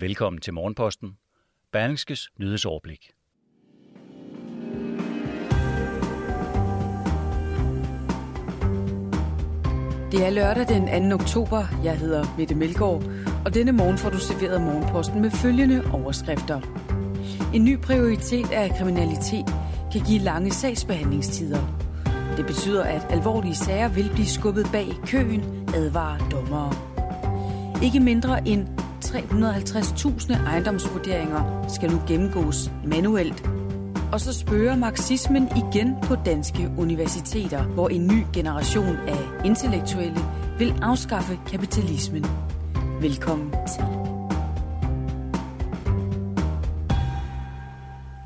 Velkommen til Morgenposten. Berlingskes nyhedsoverblik. Det er lørdag den 2. oktober. Jeg hedder Mette Melgaard, og denne morgen får du serveret Morgenposten med følgende overskrifter. En ny prioritet af kriminalitet kan give lange sagsbehandlingstider. Det betyder, at alvorlige sager vil blive skubbet bag køen, advarer dommere. Ikke mindre end 350.000 ejendomsvurderinger skal nu gennemgås manuelt. Og så spørger marxismen igen på danske universiteter, hvor en ny generation af intellektuelle vil afskaffe kapitalismen. Velkommen til.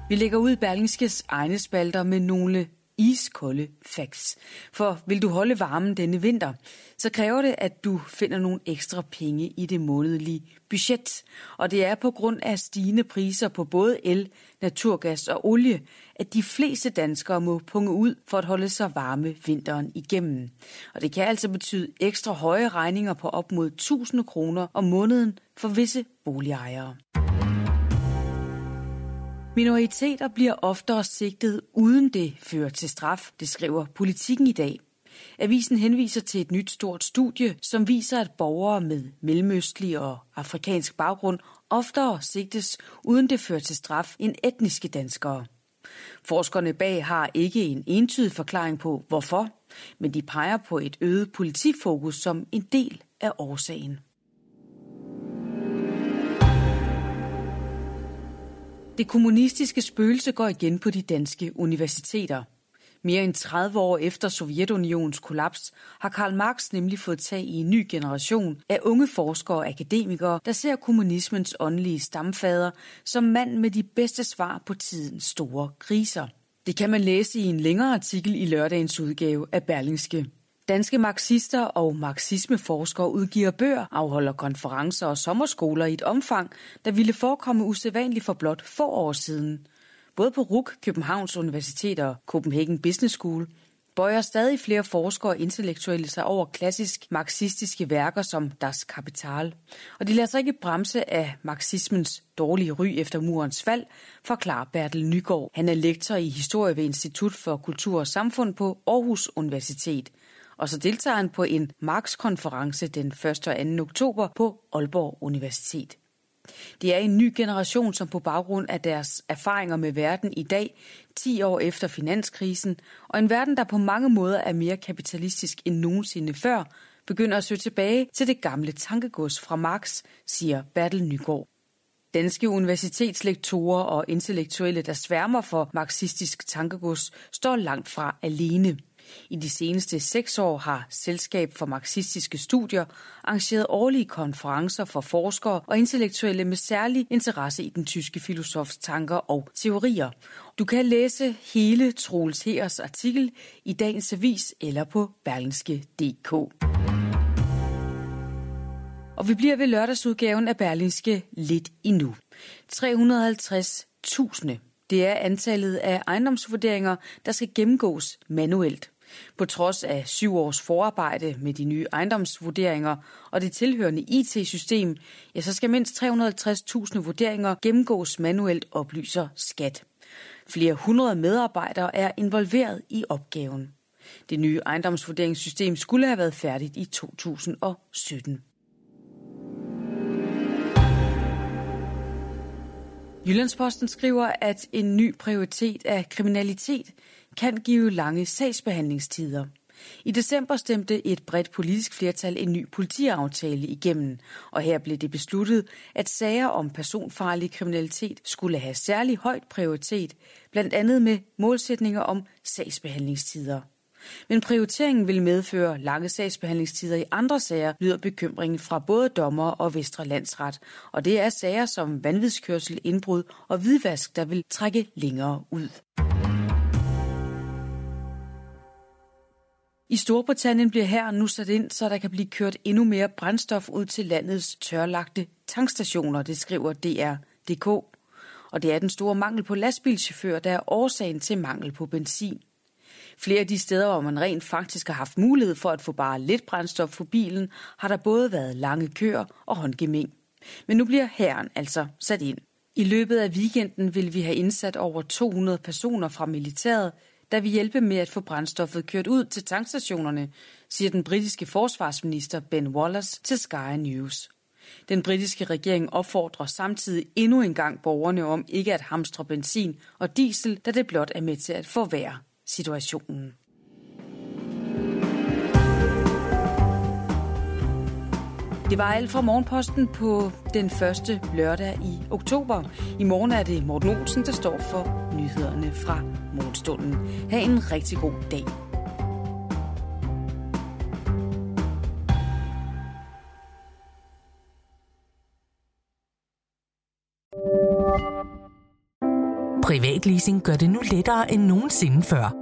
Vi lægger ud Berlingskes egne spalter med nogle iskolde facts. For vil du holde varmen denne vinter, så kræver det, at du finder nogle ekstra penge i det månedlige budget. Og det er på grund af stigende priser på både el, naturgas og olie, at de fleste danskere må punge ud for at holde sig varme vinteren igennem. Og det kan altså betyde ekstra høje regninger på op mod 1000 kroner om måneden for visse boligejere. Minoriteter bliver oftere sigtet uden det fører til straf, det skriver politikken i dag. Avisen henviser til et nyt stort studie, som viser, at borgere med mellemøstlig og afrikansk baggrund oftere sigtes uden det fører til straf end etniske danskere. Forskerne bag har ikke en entydig forklaring på, hvorfor, men de peger på et øget politifokus som en del af årsagen. Det kommunistiske spøgelse går igen på de danske universiteter. Mere end 30 år efter Sovjetunionens kollaps har Karl Marx nemlig fået tag i en ny generation af unge forskere og akademikere, der ser kommunismens åndelige stamfader som mand med de bedste svar på tidens store kriser. Det kan man læse i en længere artikel i lørdagens udgave af Berlingske. Danske marxister og marxismeforskere udgiver bøger, afholder konferencer og sommerskoler i et omfang, der ville forekomme usædvanligt for blot få år siden. Både på RUK, Københavns Universitet og Copenhagen Business School bøjer stadig flere forskere og intellektuelle sig over klassisk marxistiske værker som Das Kapital. Og de lader sig ikke bremse af marxismens dårlige ry efter murens fald, forklarer Bertel Nygaard. Han er lektor i historie ved Institut for Kultur og Samfund på Aarhus Universitet – og så deltager han på en Marx-konference den 1. og 2. oktober på Aalborg Universitet. Det er en ny generation, som på baggrund af deres erfaringer med verden i dag, 10 år efter finanskrisen, og en verden, der på mange måder er mere kapitalistisk end nogensinde før, begynder at søge tilbage til det gamle tankegods fra Marx, siger Bertel Nygaard. Danske universitetslektorer og intellektuelle, der sværmer for marxistisk tankegods, står langt fra alene. I de seneste seks år har Selskab for Marxistiske Studier arrangeret årlige konferencer for forskere og intellektuelle med særlig interesse i den tyske filosofs tanker og teorier. Du kan læse hele Troels Heers artikel i dagens avis eller på berlingske.dk. Og vi bliver ved lørdagsudgaven af Berlingske lidt endnu. 350.000 det er antallet af ejendomsvurderinger, der skal gennemgås manuelt. På trods af syv års forarbejde med de nye ejendomsvurderinger og det tilhørende IT-system, ja, så skal mindst 350.000 vurderinger gennemgås manuelt, oplyser skat. Flere hundrede medarbejdere er involveret i opgaven. Det nye ejendomsvurderingssystem skulle have været færdigt i 2017. Jyllandsposten skriver, at en ny prioritet af kriminalitet kan give lange sagsbehandlingstider. I december stemte et bredt politisk flertal en ny politiaftale igennem, og her blev det besluttet, at sager om personfarlig kriminalitet skulle have særlig højt prioritet, blandt andet med målsætninger om sagsbehandlingstider. Men prioriteringen vil medføre lange sagsbehandlingstider i andre sager, lyder bekymringen fra både dommer og Vestre Landsret. Og det er sager som vanvidskørsel, indbrud og hvidvask, der vil trække længere ud. I Storbritannien bliver her nu sat ind, så der kan blive kørt endnu mere brændstof ud til landets tørlagte tankstationer, det skriver DR.dk. Og det er den store mangel på lastbilchauffører, der er årsagen til mangel på benzin. Flere af de steder, hvor man rent faktisk har haft mulighed for at få bare lidt brændstof for bilen, har der både været lange køer og håndgemæng. Men nu bliver herren altså sat ind. I løbet af weekenden vil vi have indsat over 200 personer fra militæret, der vil hjælpe med at få brændstoffet kørt ud til tankstationerne, siger den britiske forsvarsminister Ben Wallace til Sky News. Den britiske regering opfordrer samtidig endnu en gang borgerne om ikke at hamstre benzin og diesel, da det blot er med til at forværre situationen. Det var alt fra Morgenposten på den første lørdag i oktober. I morgen er det Morten Olsen, der står for nyhederne fra morgenstunden. Ha' en rigtig god dag. Privatleasing gør det nu lettere end nogensinde før.